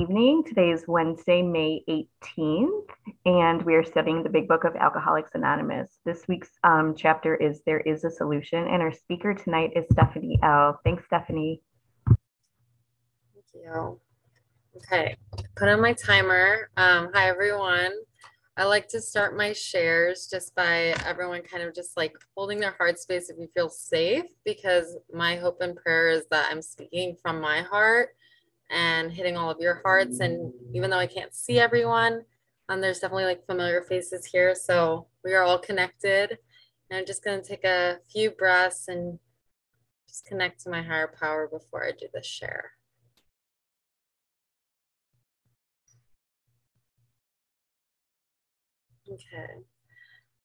evening. Today is Wednesday, May 18th, and we are studying the Big Book of Alcoholics Anonymous. This week's um, chapter is There is a Solution, and our speaker tonight is Stephanie L. Thanks, Stephanie. Thank you. Okay, put on my timer. Um, hi, everyone. I like to start my shares just by everyone kind of just like holding their heart space if you feel safe, because my hope and prayer is that I'm speaking from my heart and hitting all of your hearts. And even though I can't see everyone, um, there's definitely like familiar faces here. So we are all connected. And I'm just going to take a few breaths and just connect to my higher power before I do this share. Okay.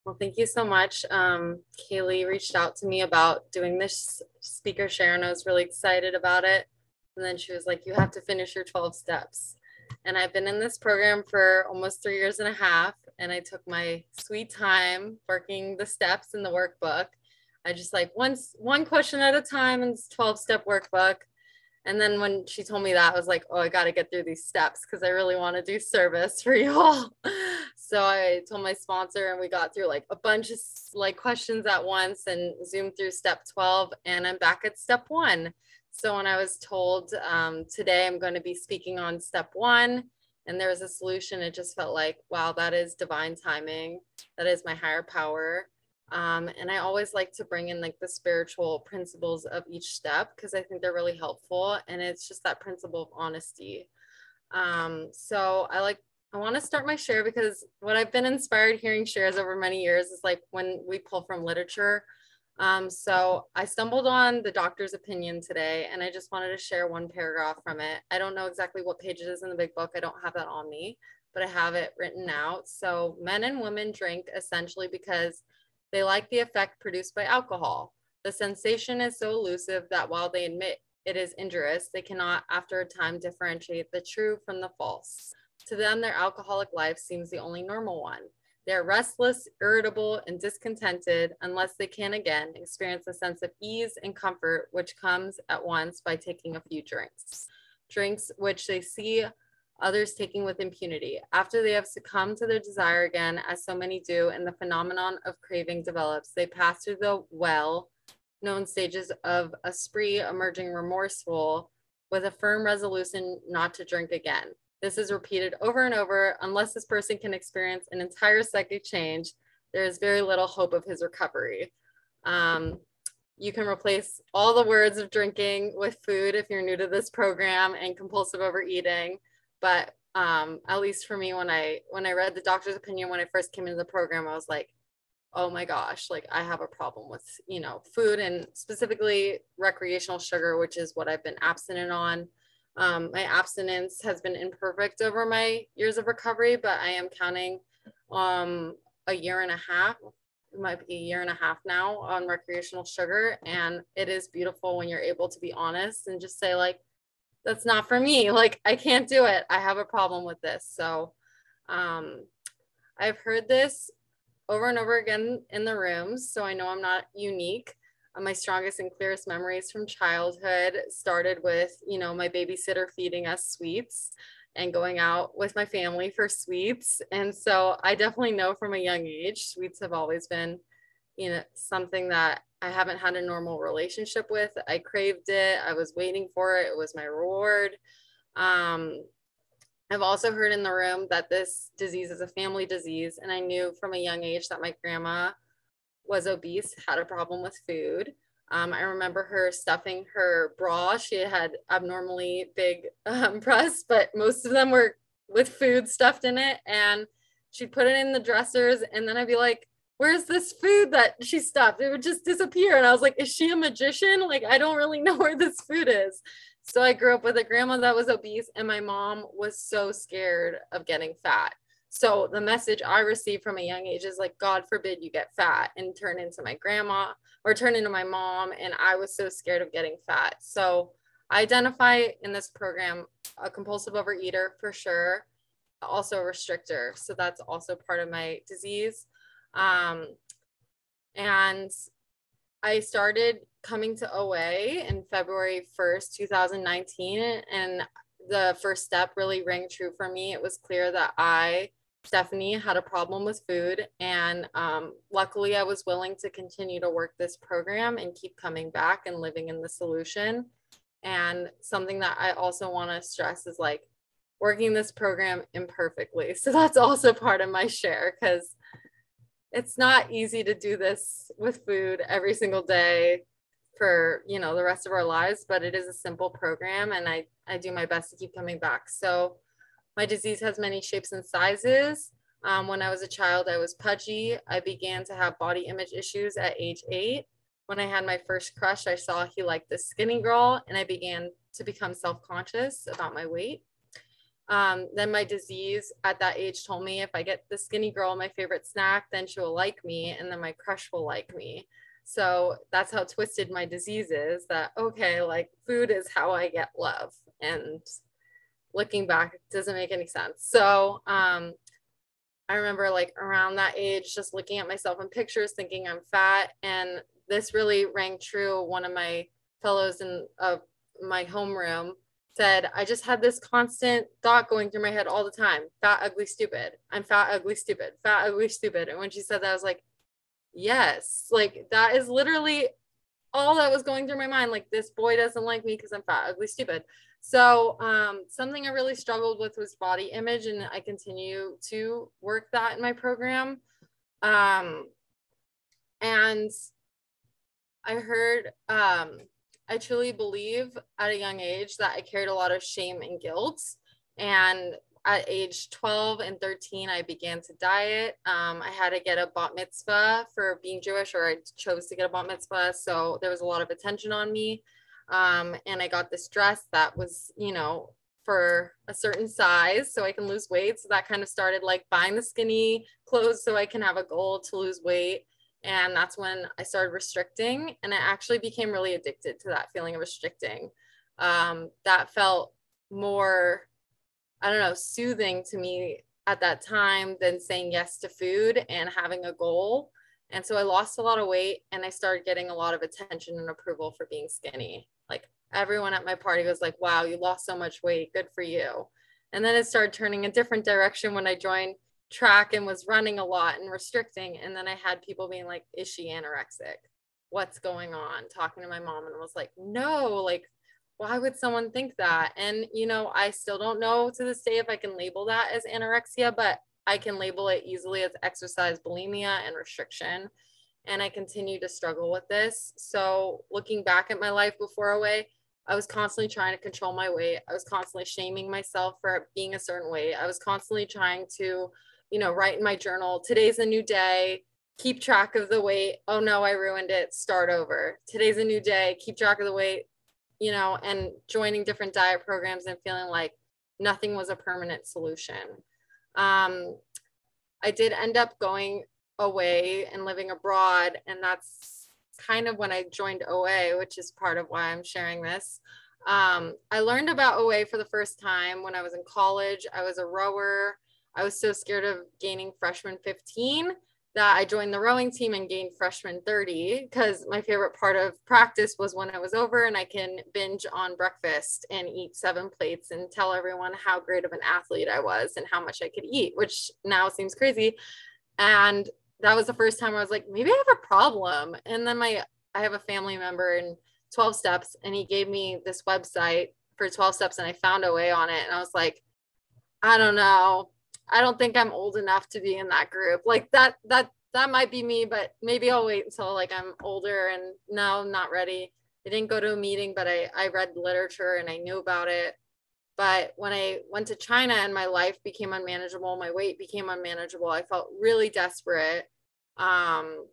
Well, thank you so much. Um, Kaylee reached out to me about doing this speaker share, and I was really excited about it. And then she was like, You have to finish your 12 steps. And I've been in this program for almost three years and a half. And I took my sweet time working the steps in the workbook. I just like once one question at a time in this 12 step workbook. And then when she told me that, I was like, oh, I got to get through these steps because I really want to do service for you all. so I told my sponsor, and we got through like a bunch of like questions at once and zoomed through step 12. And I'm back at step one. So when I was told um, today I'm going to be speaking on step one, and there was a solution, it just felt like, wow, that is divine timing. That is my higher power. Um, and I always like to bring in like the spiritual principles of each step because I think they're really helpful. And it's just that principle of honesty. Um, so I like, I want to start my share because what I've been inspired hearing shares over many years is like when we pull from literature. Um, so I stumbled on the doctor's opinion today and I just wanted to share one paragraph from it. I don't know exactly what page it is in the big book. I don't have that on me, but I have it written out. So men and women drink essentially because they like the effect produced by alcohol. The sensation is so elusive that while they admit it is injurious, they cannot, after a time, differentiate the true from the false. To them, their alcoholic life seems the only normal one. They are restless, irritable, and discontented unless they can again experience a sense of ease and comfort which comes at once by taking a few drinks. Drinks which they see others taking with impunity. After they have succumbed to their desire again, as so many do, and the phenomenon of craving develops, they pass through the well known stages of a spree, emerging remorseful, with a firm resolution not to drink again. This is repeated over and over. Unless this person can experience an entire psychic change, there is very little hope of his recovery. Um, you can replace all the words of drinking with food if you're new to this program and compulsive overeating but um, at least for me when i when i read the doctor's opinion when i first came into the program i was like oh my gosh like i have a problem with you know food and specifically recreational sugar which is what i've been abstinent on um, my abstinence has been imperfect over my years of recovery but i am counting um, a year and a half it might be a year and a half now on recreational sugar and it is beautiful when you're able to be honest and just say like that's not for me. Like I can't do it. I have a problem with this. So um, I've heard this over and over again in the rooms. So I know I'm not unique. Uh, my strongest and clearest memories from childhood started with, you know, my babysitter feeding us sweets and going out with my family for sweets. And so I definitely know from a young age, sweets have always been, you know, something that I haven't had a normal relationship with. I craved it. I was waiting for it. It was my reward. Um, I've also heard in the room that this disease is a family disease. And I knew from a young age that my grandma was obese, had a problem with food. Um, I remember her stuffing her bra. She had abnormally big um, breasts, but most of them were with food stuffed in it. And she'd put it in the dressers. And then I'd be like, where's this food that she stuffed? It would just disappear. And I was like, is she a magician? Like, I don't really know where this food is. So I grew up with a grandma that was obese, and my mom was so scared of getting fat. So the message I received from a young age is like, God forbid you get fat and turn into my grandma or turn into my mom. And I was so scared of getting fat. So I identify in this program a compulsive overeater for sure, also a restrictor. So that's also part of my disease. Um, and I started coming to OA in February 1st, 2019. And the first step really rang true for me. It was clear that I, Stephanie, had a problem with food. And um, luckily, I was willing to continue to work this program and keep coming back and living in the solution. And something that I also want to stress is like working this program imperfectly. So that's also part of my share because it's not easy to do this with food every single day for you know the rest of our lives but it is a simple program and i i do my best to keep coming back so my disease has many shapes and sizes. Um, when i was a child i was pudgy. I began to have body image issues at age eight. When i had my first crush i saw he liked this skinny girl and i began to become self-conscious about my weight. Um, then my disease at that age told me if i get the skinny girl my favorite snack then she will like me and then my crush will like me. So that's how twisted my disease is that, okay, like food is how I get love. And looking back, it doesn't make any sense. So um, I remember like around that age, just looking at myself in pictures, thinking I'm fat. And this really rang true. One of my fellows in uh, my homeroom said, I just had this constant thought going through my head all the time fat, ugly, stupid. I'm fat, ugly, stupid, fat, ugly, stupid. And when she said that, I was like, yes like that is literally all that was going through my mind like this boy doesn't like me because i'm fat ugly stupid so um, something i really struggled with was body image and i continue to work that in my program um, and i heard um, i truly believe at a young age that i carried a lot of shame and guilt and at age 12 and 13, I began to diet. Um, I had to get a bat mitzvah for being Jewish, or I chose to get a bat mitzvah. So there was a lot of attention on me. Um, and I got this dress that was, you know, for a certain size so I can lose weight. So that kind of started like buying the skinny clothes so I can have a goal to lose weight. And that's when I started restricting. And I actually became really addicted to that feeling of restricting. Um, that felt more I don't know, soothing to me at that time than saying yes to food and having a goal. And so I lost a lot of weight and I started getting a lot of attention and approval for being skinny. Like everyone at my party was like, wow, you lost so much weight. Good for you. And then it started turning a different direction when I joined track and was running a lot and restricting. And then I had people being like, is she anorexic? What's going on? Talking to my mom and was like, no, like why would someone think that? And, you know, I still don't know to this day if I can label that as anorexia, but I can label it easily as exercise bulimia and restriction. And I continue to struggle with this. So, looking back at my life before OA, I was constantly trying to control my weight. I was constantly shaming myself for being a certain weight. I was constantly trying to, you know, write in my journal, today's a new day, keep track of the weight. Oh no, I ruined it. Start over. Today's a new day, keep track of the weight you know, and joining different diet programs and feeling like nothing was a permanent solution. Um, I did end up going away and living abroad, and that's kind of when I joined OA, which is part of why I'm sharing this. Um, I learned about OA for the first time when I was in college. I was a rower. I was so scared of gaining freshman 15 that I joined the rowing team and gained freshman 30 because my favorite part of practice was when it was over and I can binge on breakfast and eat seven plates and tell everyone how great of an athlete I was and how much I could eat, which now seems crazy. And that was the first time I was like, maybe I have a problem. And then my I have a family member in 12 steps and he gave me this website for 12 steps and I found OA on it and I was like, I don't know I don't think I'm old enough to be in that group. Like that that that might be me, but maybe I'll wait until like I'm older and now I'm not ready. I didn't go to a meeting, but I, I read literature and I knew about it. But when I went to China and my life became unmanageable, my weight became unmanageable, I felt really desperate. Um,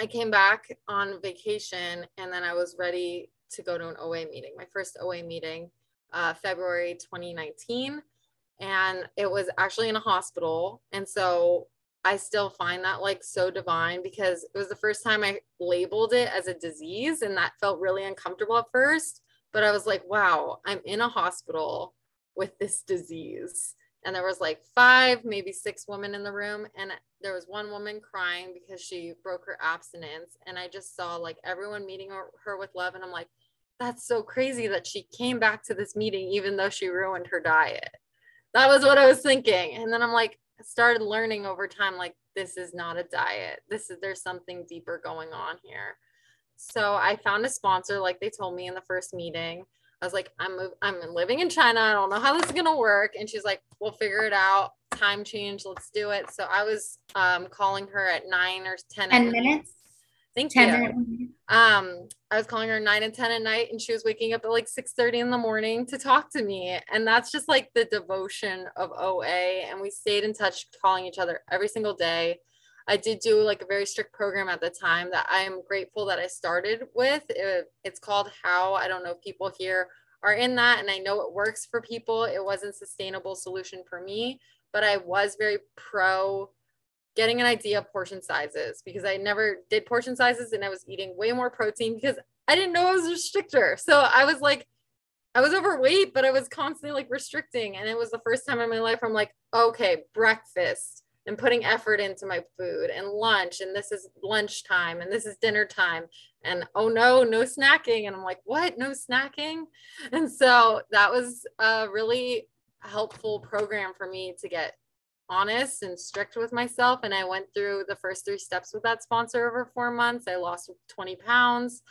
I came back on vacation and then I was ready to go to an OA meeting, my first OA meeting, uh, February 2019 and it was actually in a hospital. And so I still find that like so divine because it was the first time I labeled it as a disease and that felt really uncomfortable at first. But I was like, wow, I'm in a hospital with this disease. And there was like five, maybe six women in the room. And there was one woman crying because she broke her abstinence. And I just saw like everyone meeting her with love. And I'm like, that's so crazy that she came back to this meeting even though she ruined her diet. That was what I was thinking. And then I'm like, I started learning over time, like, this is not a diet. This is, there's something deeper going on here. So I found a sponsor, like they told me in the first meeting. I was like, I'm I'm living in China. I don't know how this is gonna work. And she's like, we'll figure it out. Time change. Let's do it. So I was um, calling her at nine or ten. Ten minutes. Thank 10 you. Um, I was calling her nine and ten at night, and she was waking up at like six thirty in the morning to talk to me. And that's just like the devotion of OA. And we stayed in touch, calling each other every single day. I did do like a very strict program at the time that I am grateful that I started with. It, it's called How. I don't know if people here are in that, and I know it works for people. It wasn't sustainable solution for me, but I was very pro getting an idea of portion sizes because I never did portion sizes and I was eating way more protein because I didn't know I was a restrictor. So I was like, I was overweight, but I was constantly like restricting. And it was the first time in my life I'm like, okay, breakfast and putting effort into my food and lunch and this is lunchtime and this is dinner time and oh no no snacking and i'm like what no snacking and so that was a really helpful program for me to get honest and strict with myself and i went through the first three steps with that sponsor over four months i lost 20 pounds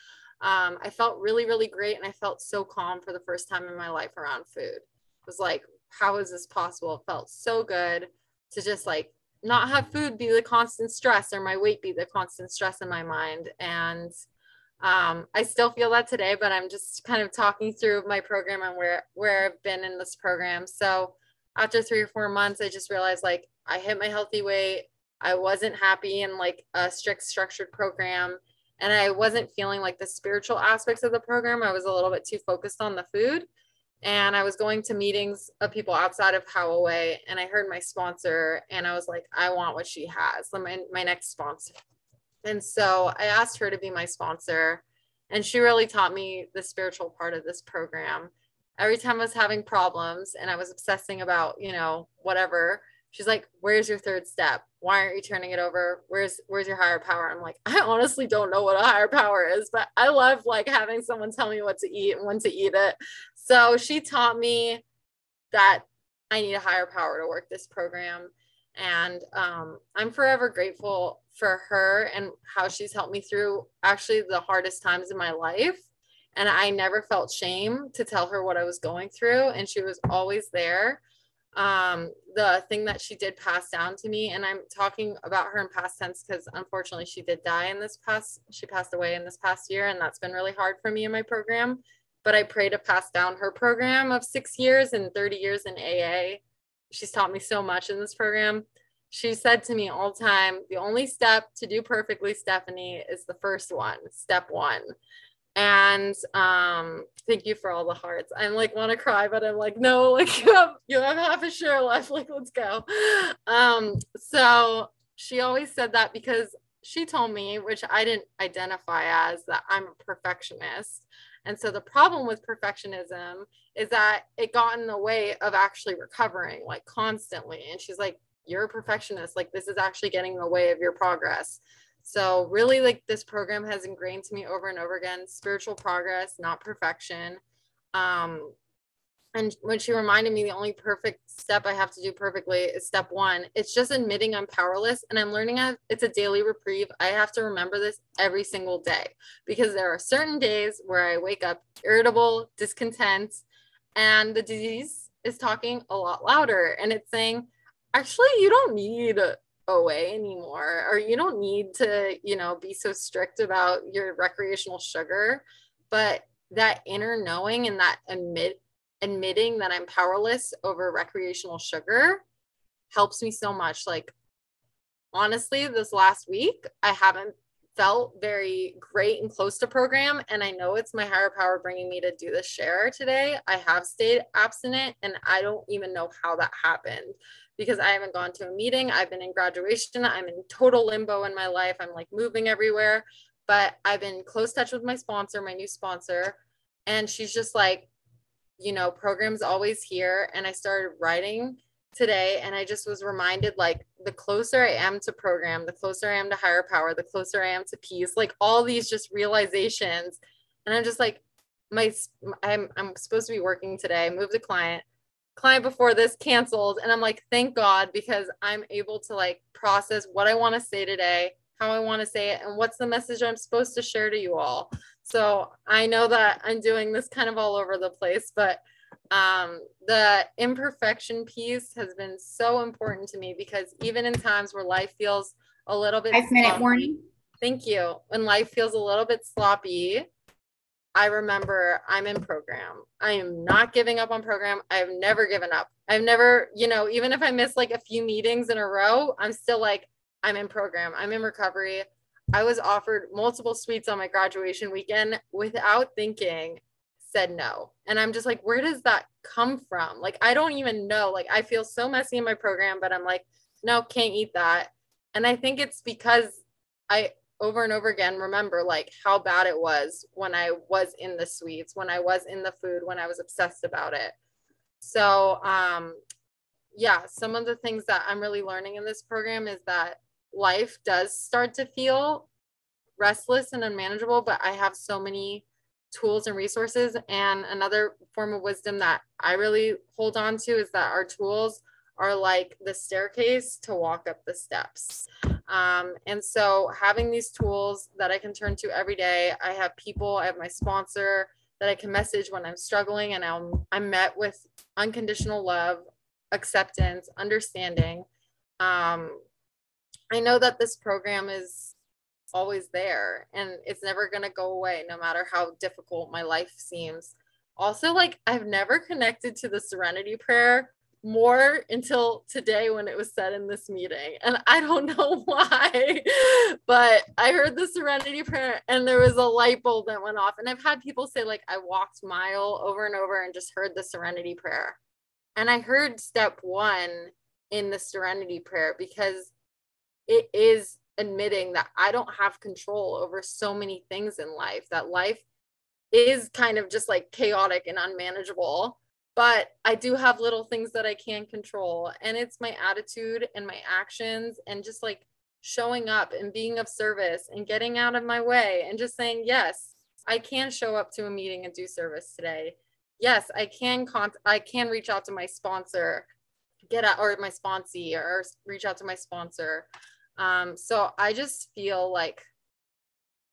um, i felt really really great and i felt so calm for the first time in my life around food it was like how is this possible it felt so good to just like not have food be the constant stress or my weight be the constant stress in my mind. And um, I still feel that today, but I'm just kind of talking through my program and where, where I've been in this program. So after three or four months, I just realized like I hit my healthy weight. I wasn't happy in like a strict structured program and I wasn't feeling like the spiritual aspects of the program. I was a little bit too focused on the food and I was going to meetings of people outside of HOW OA, and I heard my sponsor, and I was like, I want what she has, my, my next sponsor. And so I asked her to be my sponsor, and she really taught me the spiritual part of this program. Every time I was having problems and I was obsessing about, you know, whatever, she's like, Where's your third step? why aren't you turning it over? Where's where's your higher power? I'm like i honestly don't know what a higher power is but i love like having someone tell me what to eat and when to eat it. So she taught me that i need a higher power to work this program. And um, i'm forever grateful for her and how she's helped me through actually the hardest times in my life and i never felt shame to tell her what i was going through and she was always there um, the thing that she did pass down to me, and I'm talking about her in past tense because unfortunately she did die in this past, she passed away in this past year, and that's been really hard for me in my program. But I pray to pass down her program of six years and 30 years in AA. She's taught me so much in this program. She said to me all the time, the only step to do perfectly, Stephanie, is the first one, step one and um thank you for all the hearts. I'm like want to cry but i'm like no like you have you have half a share left like let's go. Um so she always said that because she told me which i didn't identify as that i'm a perfectionist. And so the problem with perfectionism is that it got in the way of actually recovering like constantly. And she's like you're a perfectionist. Like this is actually getting in the way of your progress so really like this program has ingrained to me over and over again, spiritual progress, not perfection. Um, and when she reminded me the only perfect step I have to do perfectly is step one, it's just admitting I'm powerless and I'm learning it's a daily reprieve. I have to remember this every single day because there are certain days where I wake up irritable, discontent, and the disease is talking a lot louder and it's saying, actually, you don't need OA anymore or you don't need to you know be so strict about your recreational sugar but that inner knowing and that admit admitting that i'm powerless over recreational sugar helps me so much. Like honestly this last week i haven't felt very great and close to program and i know it's my higher power bringing me to do this share today i have stayed abstinent and i don't even know how that happened because I haven't gone to a meeting. I've been in graduation. I'm in total limbo in my life. I'm like moving everywhere. But I've been close touch with my sponsor, my new sponsor. And she's just like, you know, programs always here. And I started writing today and I just was reminded like the closer I am to program, the closer I am to higher power, the closer I am to peace, like all these just realizations. And I'm just like, my I'm I'm supposed to be working today. Moved a client. Client before this canceled, and I'm like, thank God because I'm able to like process what I want to say today, how I want to say it, and what's the message I'm supposed to share to you all. So I know that I'm doing this kind of all over the place, but um, the imperfection piece has been so important to me because even in times where life feels a little bit five minute warning. Thank you. When life feels a little bit sloppy, I remember I'm in program. I am not giving up on program. I have never given up. I've never, you know, even if I miss like a few meetings in a row, I'm still like, I'm in program. I'm in recovery. I was offered multiple sweets on my graduation weekend without thinking, said no. And I'm just like, where does that come from? Like, I don't even know. Like, I feel so messy in my program, but I'm like, no, can't eat that. And I think it's because I over and over again remember like how bad it was when I was in the sweets, when I was in the food, when I was obsessed about it. So, um, yeah, some of the things that I'm really learning in this program is that life does start to feel restless and unmanageable, but I have so many tools and resources. And another form of wisdom that I really hold on to is that our tools are like the staircase to walk up the steps. Um, and so having these tools that I can turn to every day, I have people, I have my sponsor that I can message when I'm struggling and I'm, I'm met with unconditional love, acceptance, understanding. Um, I know that this program is always there and it's never going to go away no matter how difficult my life seems. Also, like I've never connected to the serenity prayer more until today when it was said in this meeting. And I don't know why, but I heard the serenity prayer and there was a light bulb that went off. And I've had people say, like, I walked mile over and over and just heard the serenity prayer. And I heard step one in the serenity prayer because it is admitting that I don't have control over so many things in life, that life is kind of just like chaotic and unmanageable but I do have little things that I can control. And it's my attitude and my actions and just like showing up and being of service and getting out of my way and just saying, yes, I can show up to a meeting and do service today. Yes, I can con- I can reach out to my sponsor, get out or my sponsee or reach out to my sponsor. Um, so I just feel like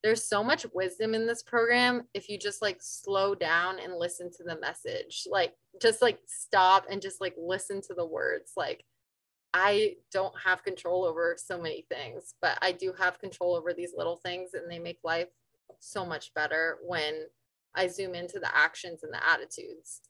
there's so much wisdom in this program if you just like slow down and listen to the message like just like stop and just like listen to the words. Like i don't have control over so many things but i do have control over these little things and they make life so much better when i zoom into the actions and the attitudes.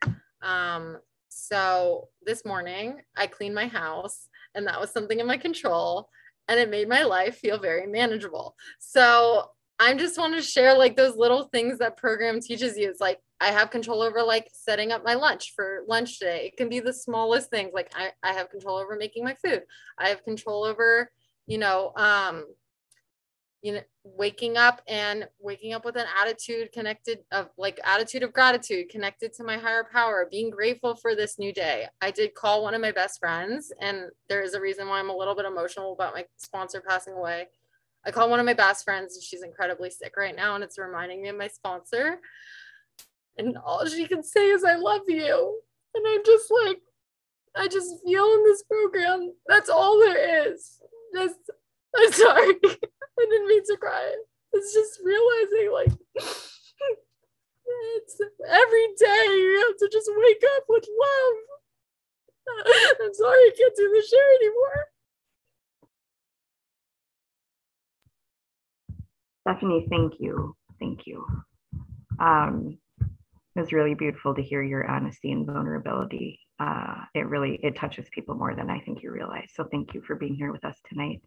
Um so this morning i cleaned my house and that was something in my control and it made my life feel very manageable so I just want to share like those little things that program teaches you. It's like I have control over like setting up my lunch for lunch today. It can be the smallest things. Like I, I have control over making my food. I have control over, you know, um, you know, waking up and waking up with an attitude connected of like attitude of gratitude connected to my higher power, being grateful for this new day. I did call one of my best friends, and there is a reason why I'm a little bit emotional about my sponsor passing away I call one of my best friends and she's incredibly sick right now and it's reminding me of my sponsor. And all she can say is, I love you. And I'm just like, I just feel in this program, that's all there is. Just, I'm sorry. I didn't mean to cry. It's just realizing like, it's every day you have to just wake up with love. I'm sorry I can't do the share anymore. Stephanie, thank you. Thank you. Um, it was really beautiful to hear your honesty and vulnerability. Uh, it really it touches people more than I think you realize. So thank you for being here with us tonight.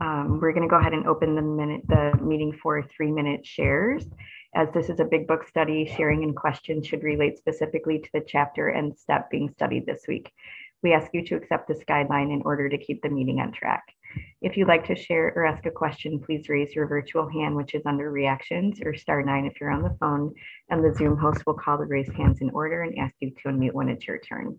Um, we're going to go ahead and open the minute the meeting for three minute shares. As this is a big book study, sharing and questions should relate specifically to the chapter and step being studied this week. We ask you to accept this guideline in order to keep the meeting on track. If you'd like to share or ask a question, please raise your virtual hand, which is under reactions, or star nine if you're on the phone, and the Zoom host will call the raised hands in order and ask you to unmute when it's your turn.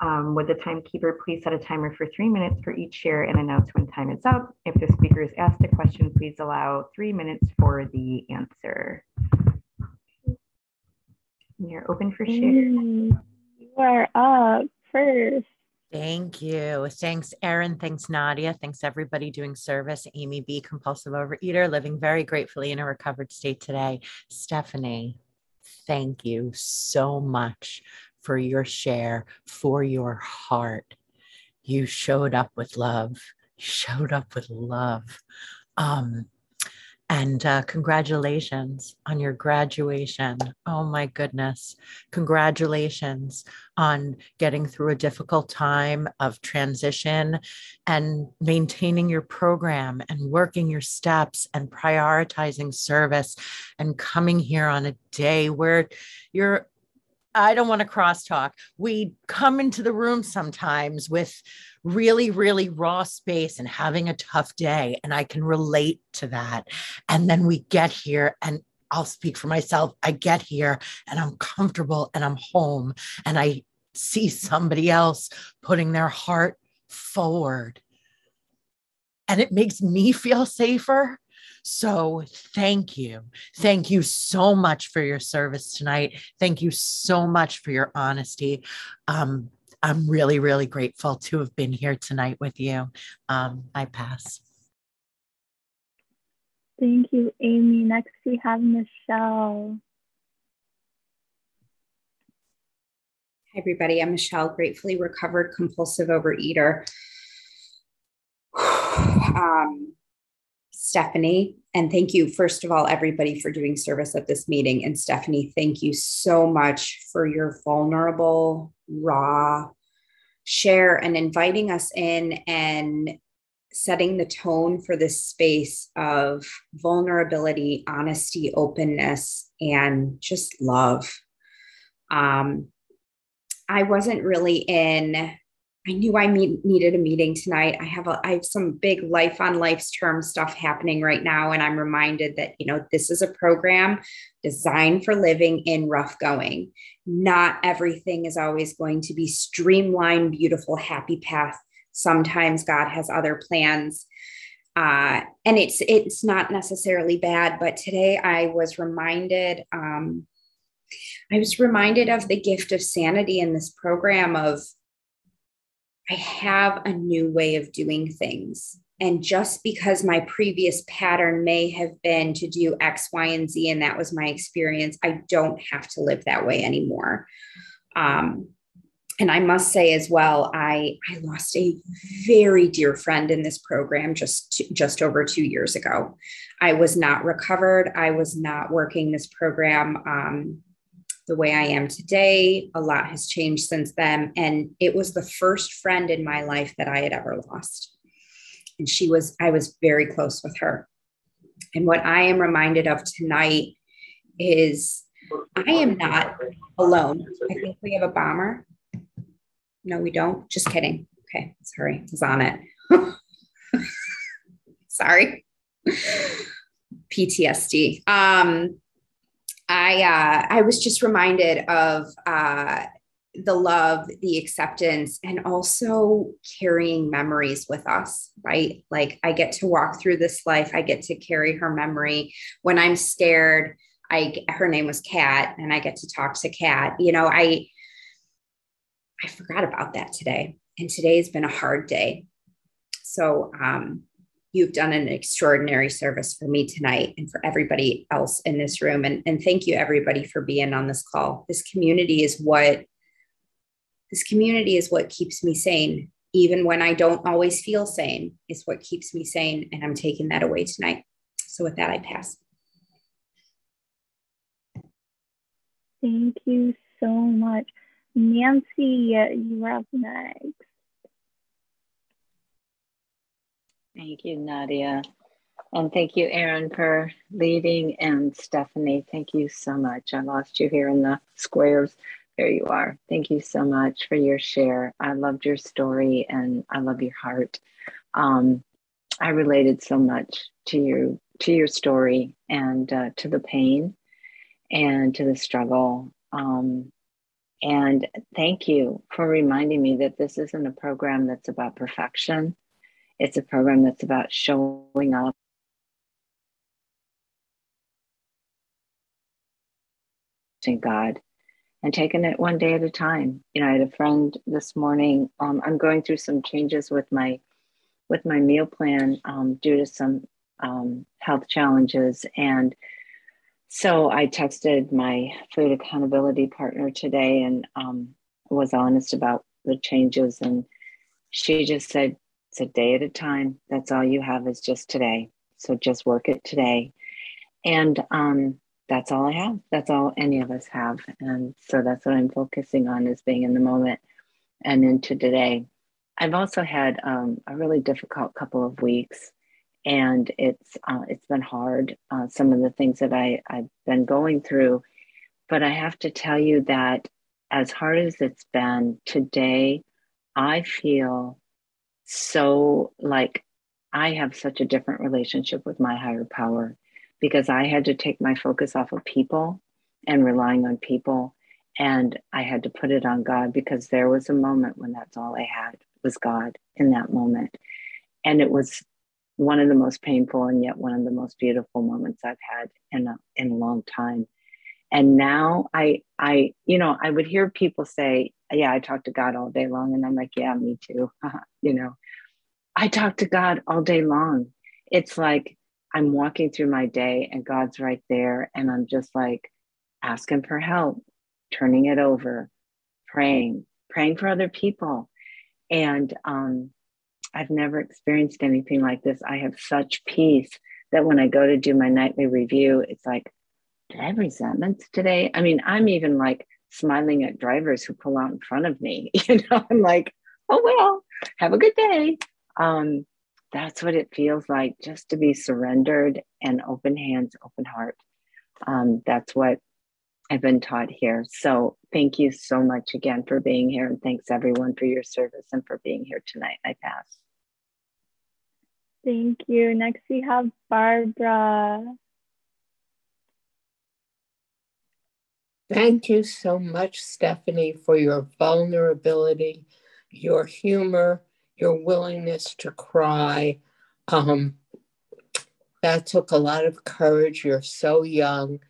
Um, would the timekeeper please set a timer for three minutes for each share and announce when time is up? If the speaker is asked a question, please allow three minutes for the answer. You're open for share. You are up first. Thank you. Thanks, Erin. Thanks, Nadia. Thanks, everybody doing service. Amy B., compulsive overeater, living very gratefully in a recovered state today. Stephanie, thank you so much for your share, for your heart. You showed up with love. Showed up with love. Um, and uh, congratulations on your graduation. Oh my goodness. Congratulations on getting through a difficult time of transition and maintaining your program and working your steps and prioritizing service and coming here on a day where you're I don't want to crosstalk. We come into the room sometimes with really, really raw space and having a tough day. And I can relate to that. And then we get here and I'll speak for myself. I get here and I'm comfortable and I'm home and I see somebody else putting their heart forward. And it makes me feel safer so thank you. Thank you so much for your service tonight. Thank you so much for your honesty. Um, I'm really, really grateful to have been here tonight with you. Um, I pass. Thank you, Amy. Next, we have Michelle. Hi, everybody. I'm Michelle, gratefully recovered compulsive overeater. um, Stephanie. And thank you, first of all, everybody, for doing service at this meeting. And Stephanie, thank you so much for your vulnerable, raw share and inviting us in and setting the tone for this space of vulnerability, honesty, openness, and just love. Um, I wasn't really in I knew I meet, needed a meeting tonight. I have a, I have some big life on life's term stuff happening right now, and I'm reminded that you know this is a program designed for living in rough going. Not everything is always going to be streamlined, beautiful, happy path. Sometimes God has other plans, uh, and it's it's not necessarily bad. But today I was reminded. Um, I was reminded of the gift of sanity in this program of I have a new way of doing things. And just because my previous pattern may have been to do X, Y, and Z, and that was my experience, I don't have to live that way anymore. Um, and I must say as well, I, I lost a very dear friend in this program just, just over two years ago. I was not recovered. I was not working this program. Um, the way I am today. A lot has changed since then. And it was the first friend in my life that I had ever lost. And she was, I was very close with her. And what I am reminded of tonight is I am not alone. I think we have a bomber. No, we don't. Just kidding. Okay, sorry, I was on it. sorry. PTSD. Um, I uh, I was just reminded of uh, the love, the acceptance, and also carrying memories with us, right? Like I get to walk through this life, I get to carry her memory. When I'm scared, I her name was Kat, and I get to talk to Kat. You know, I I forgot about that today, and today's been a hard day. So um, you've done an extraordinary service for me tonight and for everybody else in this room. And, and thank you, everybody, for being on this call. This community is what this community is what keeps me sane, even when I don't always feel sane. It's what keeps me sane, and I'm taking that away tonight. So with that, I pass. Thank you so much. Nancy, you're up next. Thank you, Nadia. And thank you, Erin, for leading, and Stephanie, thank you so much. I lost you here in the squares. There you are. Thank you so much for your share. I loved your story and I love your heart. Um, I related so much to you, to your story, and uh, to the pain, and to the struggle. Um, and thank you for reminding me that this isn't a program that's about perfection it's a program that's about showing up to God and taking it one day at a time. You know, I had a friend this morning. Um, I'm going through some changes with my with my meal plan um, due to some um, health challenges, and so I texted my food accountability partner today and um, was honest about the changes, and she just said, "It's a day at a time. That's all you have is just today. So just work it today." And um, that's all I have. That's all any of us have. And so that's what I'm focusing on is being in the moment and into today. I've also had um, a really difficult couple of weeks, and it's uh, it's been hard. Uh, some of the things that I I've been going through, but I have to tell you that as hard as it's been today, I feel so like I have such a different relationship with my higher power because I had to take my focus off of people and relying on people. And I had to put it on God because there was a moment when that's all I had was God in that moment. And it was one of the most painful and yet one of the most beautiful moments I've had in a, in a long time. And now I, I, you know, I would hear people say, yeah, I talk to God all day long. And I'm like, yeah, me too. you know, I talk to God all day long. It's like I'm walking through my day and God's right there. And I'm just like asking for help, turning it over, praying, praying for other people. And um, I've never experienced anything like this. I have such peace that when I go to do my nightly review, it's like, did I have resentments today? I mean, I'm even like smiling at drivers who pull out in front of me. You know, I'm like, oh, well, have a good day. Um, that's what it feels like just to be surrendered and open hands, open heart. Um, that's what I've been taught here. So thank you so much again for being here. And thanks everyone for your service and for being here tonight. I pass. Thank you. Next we have Barbara. Thank you so much, Stephanie, for your vulnerability, your humor, your willingness to cry. Um, that took a lot of courage. You're so young.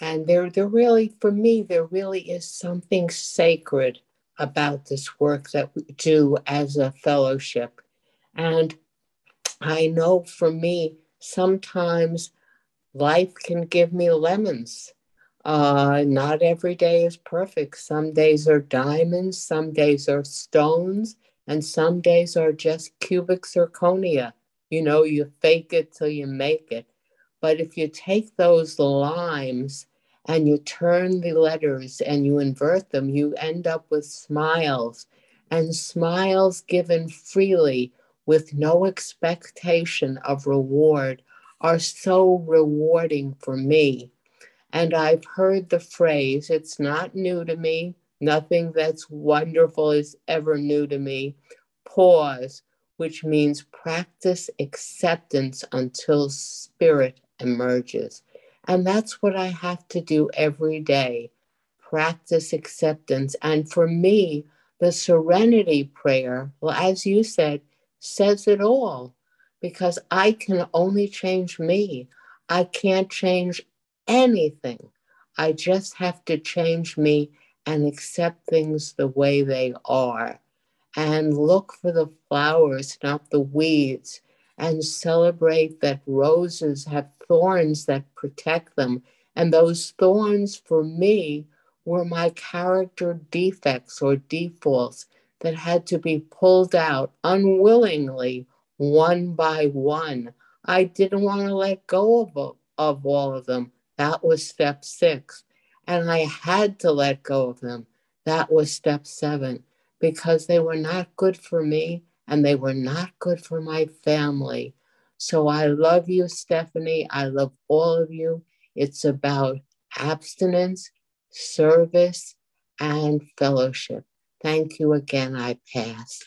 And there, there really, for me, there really is something sacred about this work that we do as a fellowship. And I know for me, sometimes life can give me lemons. Uh, not every day is perfect. Some days are diamonds, some days are stones, and some days are just cubic zirconia. You know, you fake it till you make it. But if you take those limes and you turn the letters and you invert them, you end up with smiles. And smiles given freely with no expectation of reward are so rewarding for me. And I've heard the phrase, it's not new to me, Nothing that's wonderful is ever new to me. Pause, which means practice acceptance until spirit emerges. And that's what I have to do every day practice acceptance. And for me, the serenity prayer, well, as you said, says it all because I can only change me. I can't change anything. I just have to change me and accept things the way they are and look for the flowers, not the weeds, and celebrate that roses have thorns that protect them. And those thorns for me were my character defects or defaults that had to be pulled out unwillingly, one by one. I didn't want to let go of, of all of them. That was step six. And I had to let go of them. That was step seven because they were not good for me and they were not good for my family. So I love you, Stephanie. I love all of you. It's about abstinence, service, and fellowship. Thank you again. I pass.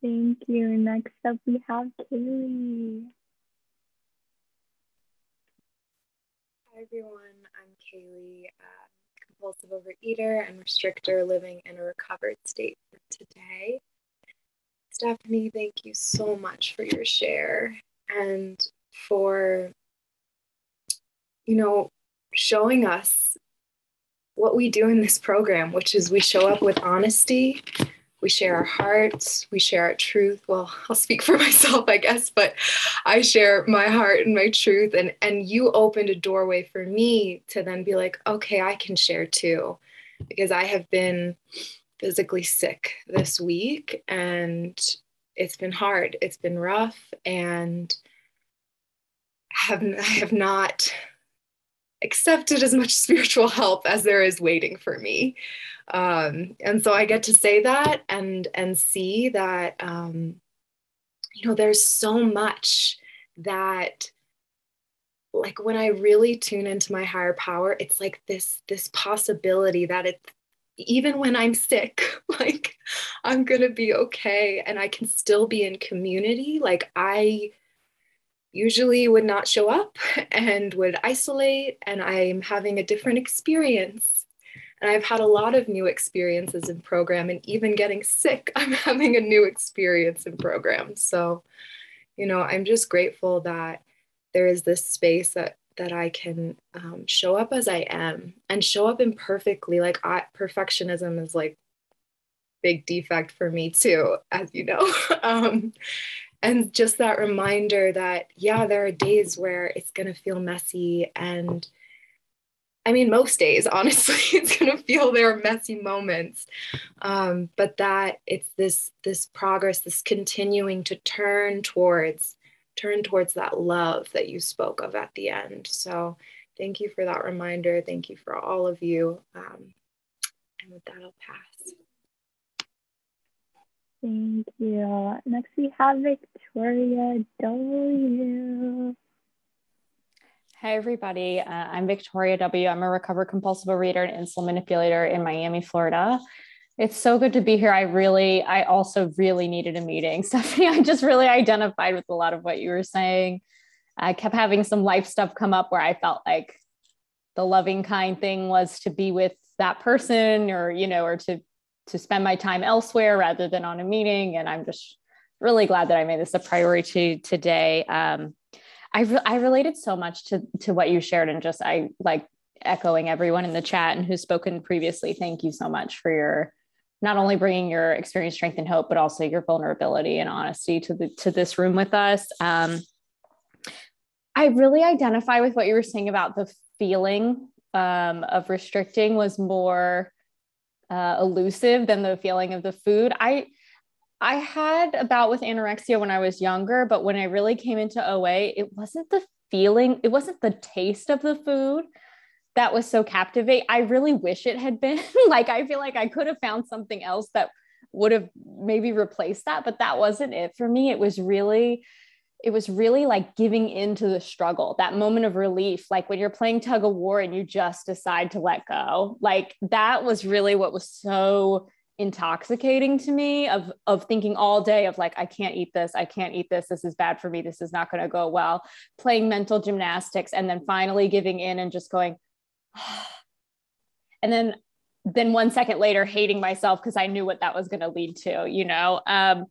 Thank you. Next up, we have Kaylee. Everyone. I'm Kaylee, uh, compulsive overeater and restrictor living in a recovered state today. Stephanie, thank you so much for your share and for, you know, showing us what we do in this program, which is we show up with honesty, we share our hearts, we share our truth. Well, I'll speak for myself, I guess, but I share my heart and my truth. And, and you opened a doorway for me to then be like, okay, I can share too, because I have been physically sick this week and it's been hard. It's been rough and have, I have not accepted as much spiritual help as there is waiting for me um, and so i get to say that and and see that um, you know there's so much that like when i really tune into my higher power it's like this this possibility that it's even when i'm sick like i'm gonna be okay and i can still be in community. Like i usually would not show up and would isolate and i'm having a different experience and I've had a lot of new experiences in program, and even getting sick, I'm having a new experience in program. So, you know, I'm just grateful that there is this space that that I can um, show up as I am and show up imperfectly. Like I, perfectionism is like big defect for me too, as you know. um, and just that reminder that yeah, there are days where it's gonna feel messy and I mean, most days, honestly, it's gonna feel there are messy moments, um, but that it's this this progress, this continuing to turn towards turn towards that love that you spoke of at the end. So, thank you for that reminder. Thank you for all of you. Um, and with that, I'll pass. Thank you. Next, we have Victoria W. Hi, everybody. Uh, I'm Victoria W. I'm a recovered compulsive reader and insulin manipulator in Miami, Florida. It's so good to be here. I really, I also really needed a meeting. Stephanie, I just really identified with a lot of what you were saying. I kept having some life stuff come up where I felt like the loving kind thing was to be with that person or, you know, or to to spend my time elsewhere rather than on a meeting. And I'm just really glad that I made this a priority today. Um, I, re- I related so much to to what you shared and just I like echoing everyone in the chat and who's spoken previously. Thank you so much for your not only bringing your experience, strength, and hope, but also your vulnerability and honesty to the to this room with us. Um, I really identify with what you were saying about the feeling um, of restricting was more uh, elusive than the feeling of the food. I I had a bout with anorexia when I was younger, but when I really came into OA, it wasn't the feeling, it wasn't the taste of the food that was so captivating. I really wish it had been like, I feel like I could have found something else that would have maybe replaced that, but that wasn't it for me. It was really, it was really like giving into the struggle, that moment of relief, like when you're playing tug of war and you just decide to let go. Like that was really what was so intoxicating to me of of thinking all day of like I can't eat this, I can't eat this, this is bad for me, this is not going to go well, playing mental gymnastics and then finally giving in and just going and then then one second later hating myself because I knew what that was going to lead to, you know. Um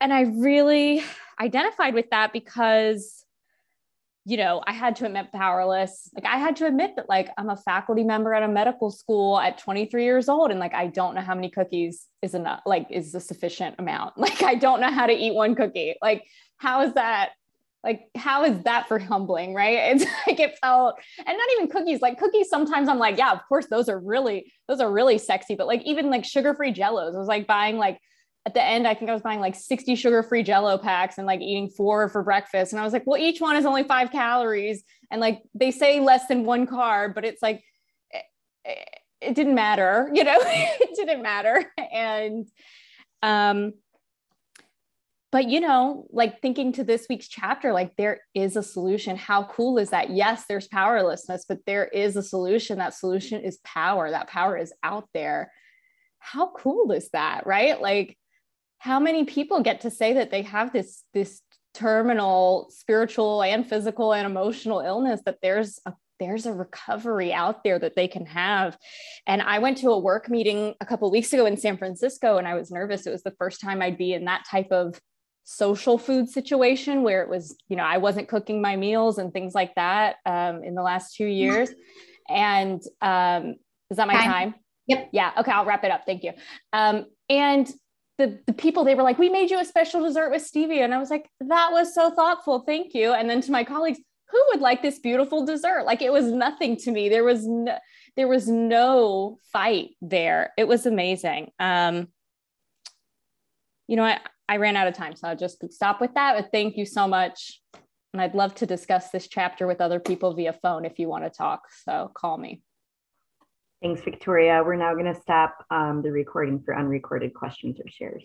and I really identified with that because you know, I had to admit powerless. Like I had to admit that like I'm a faculty member at a medical school at 23 years old and like I don't know how many cookies is enough like is a sufficient amount. Like I don't know how to eat one cookie. Like how is that like how is that for humbling, right? It's like it felt and not even cookies, like cookies sometimes I'm like, yeah, of course those are really those are really sexy, but like even like sugar-free jellos, I was like buying like at the end, I think I was buying like 60 sugar free jello packs and like eating four for breakfast. And I was like, well, each one is only five calories. And like they say less than one carb, but it's like, it, it didn't matter, you know, it didn't matter. And, um, but you know, like thinking to this week's chapter, like there is a solution. How cool is that? Yes, there's powerlessness, but there is a solution. That solution is power. That power is out there. How cool is that? Right? Like, how many people get to say that they have this this terminal spiritual and physical and emotional illness that there's a there's a recovery out there that they can have and i went to a work meeting a couple weeks ago in san francisco and i was nervous it was the first time i'd be in that type of social food situation where it was you know i wasn't cooking my meals and things like that um, in the last two years and um, Is that my Time. time? Yep. Yeah. Okay. I'll wrap it up. Thank you. Um, and the, the people, they were like, we made you a special dessert with stevia. And I was like, that was so thoughtful. Thank you. And then to my colleagues, who would like this beautiful dessert? Like it was nothing to me. There was no, there was no fight there. It was amazing. Um, you know, I, I ran out of time, so I'll just stop with that. But thank you so much. And I'd love to discuss this chapter with other people via phone if you want to talk. So call me. Thanks, Victoria. We're now going to stop um, the recording for unrecorded questions or shares.